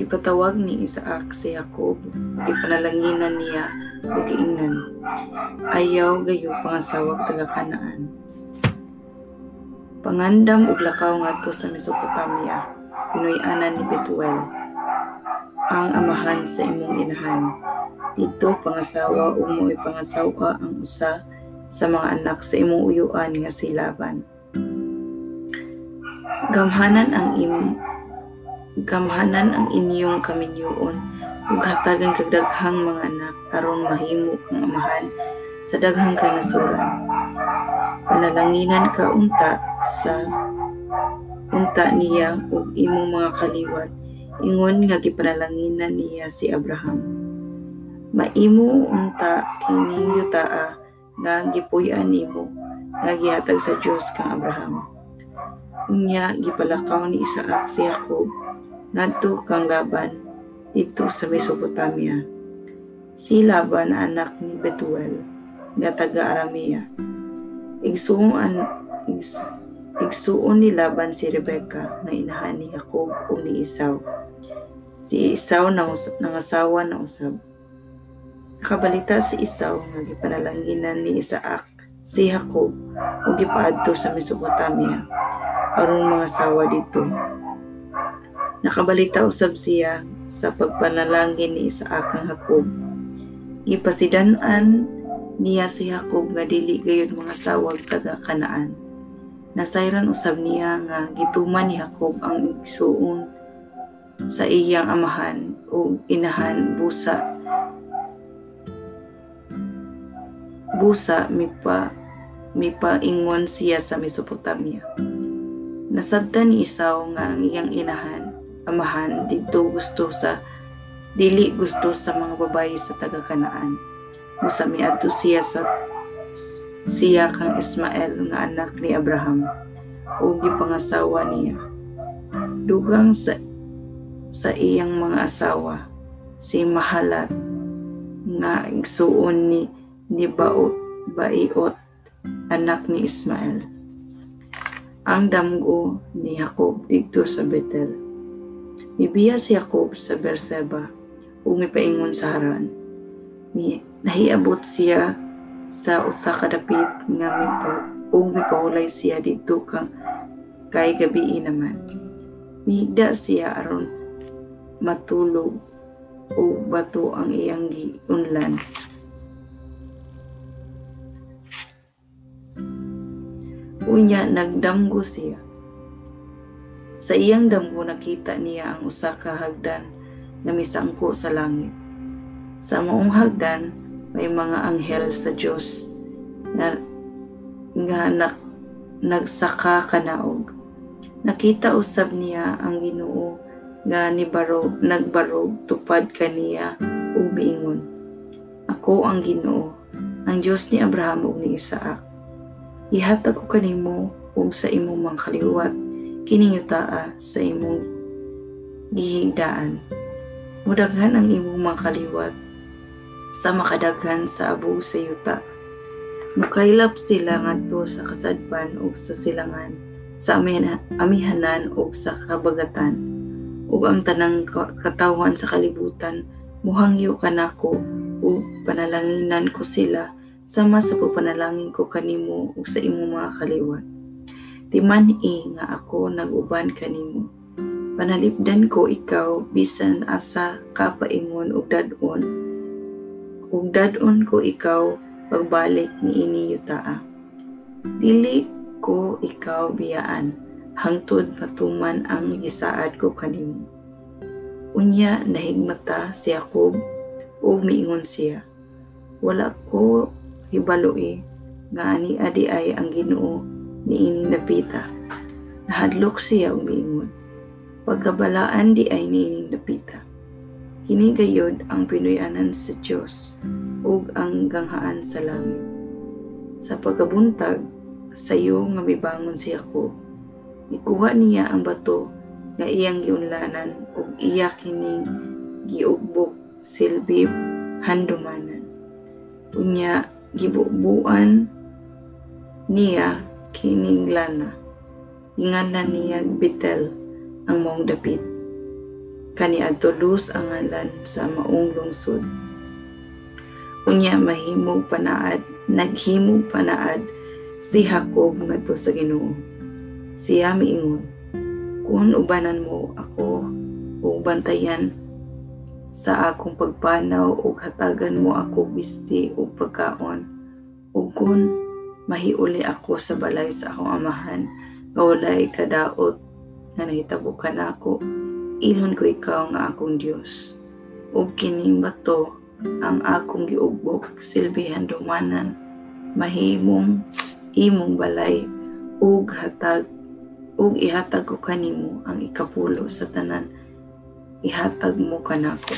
gipatawag ni Isaac si Jacob, ipanalanginan niya ug giingnan. Ayaw gayo pangasawag taga Kanaan. Pangandam ug lakaw ngadto sa Mesopotamia, pinuy-anan ni Betuel ang amahan sa imong inahan. Dito pangasawa ug mo'y pangasawa ang usa sa mga anak sa imong uyuan nga si Laban. Gamhanan ang im gamhanan ang inyong kaminyoon ug hatagan kag daghang mga anak aron mahimo kang amahan sa daghang kanasuran. Panalanginan ka unta sa unta niya ug imong mga kaliwat ingon nga gipanalanginan niya si Abraham. Maimo unta kini yutaa nga gipuy-an nimo nga gihatag sa Dios kang Abraham. Unya gipalakaw ni Isaac si Jacob ngadto kang Laban dito sa Mesopotamia. Si Laban anak ni Betuel nga taga Aramea. Igsuon igs, igsuon ni Laban si Rebecca nga inahan ni Jacob ug ni Esau. Si Esau nangasawa na usab. Nakabalita si Esau nga gipanalanginan ni Isaac si Jacob ug gipaadto sa Mesopotamia aron mga sawa dito. Nakabalita usab siya sa pagpanalangin ni Isaac kang Jacob. Gipasidan-an niya si Jacob nga dili gayud mga sawag taga Kanaan. Nasayran usab niya nga gituman ni Jacob ang igsuon sa iyang amahan o inahan busa busa mipa mipaingon siya sa Mesopotamia. Nasabtan ni Isaw nga ang iyang inahan, amahan dito gusto sa dili gusto sa mga babayi sa taga Kanaan. Musa miadto siya sa siya kang Ismael nga anak ni Abraham o gipangasawa niya. Dugang sa sa iyang mga asawa si Mahalat nga igsuon ni ni Baot, Baiot anak ni Ismael. Ang damgo ni Jacob dito sa Bethel. Mibiya si Jacob sa Berseba ug mipaingon sa Haran. Mi nahiabot siya sa usa ka dapit nga mipa ug mipahulay siya dito kang kay gabi naman. Mihigda siya aron matulog o bato ang iyang giunlan. Unya nagdamgo siya. Sa iyang damgo nakita niya ang usa ka hagdan na misangko sa langit. Sa maong hagdan may mga anghel sa Dios na nga nak, nagsaka kanaog. Nakita usab niya ang Ginoo nga ni barog nagbarog tupad kaniya ug miingon. Ako ang Ginoo, ang Dios ni Abraham ug ni Isaac ihatag ko kanimo ug sa imong mga kaliwat kining yutaa sa imong gihigdaan mudaghan ang imong mga kaliwat sa makadaghan sa abo sa yuta. Mukaylap sila ngadto sa kasadpan ug sa silangan sa amihanan ug sa kabagatan. Ug ang tanang katawan sa kalibutan muhangyo kanako ug panalanginan ko sila sama sa papanalangin ko kanimo ug sa imong mga kaliwat. Timan-i nga ako nag-uban kanimo. Panalipdan ko ikaw bisan asa kapaingon ug dadon. Ug dadon ko ikaw pagbalik ni ini yutaa. Dili ko ikaw biyaan hangtod matuman ang gisaad ko kanimo. Unya nahigmata si Jacob ug miingon siya. Wala ko hibaloi nga ani adi ay ang Ginoo niining napita. Nahadlok siya og miingon. Pagkabalaan di ay niining napita. Kini gayod ang pinuyanan sa Dios ug ang ganghaan sa langit. Sa pagkabuntag sayo nga mibangon si Jacob. Ikuha niya ang bato nga iyang giunlanan ug iya kining giugbok silbi handumanan. Unya gibubuan niya kining lana. Ingalan niya Betel ang mong dapit. kaniadto luz ang ngalan sa maong lungsod unya mahimong panaad naghimong panaad si Jacob ngadto sa Ginoo siya miingon kung ubanan mo ako o bantayan sa akong pagpanaw o hatagan mo ako bisti o pagkaon ug kung mahiuli ako sa balay sa akong amahan nga walay kadaot nga nahitabo ka nako ilhon ko ikaw nga akong Dios ug kining bato ang akong giugbok silbihan dumanan. Mahimong imong balay ug hatag ug ihatag ko kanimo ang ikapulo sa tanan. Ihatag mo kanako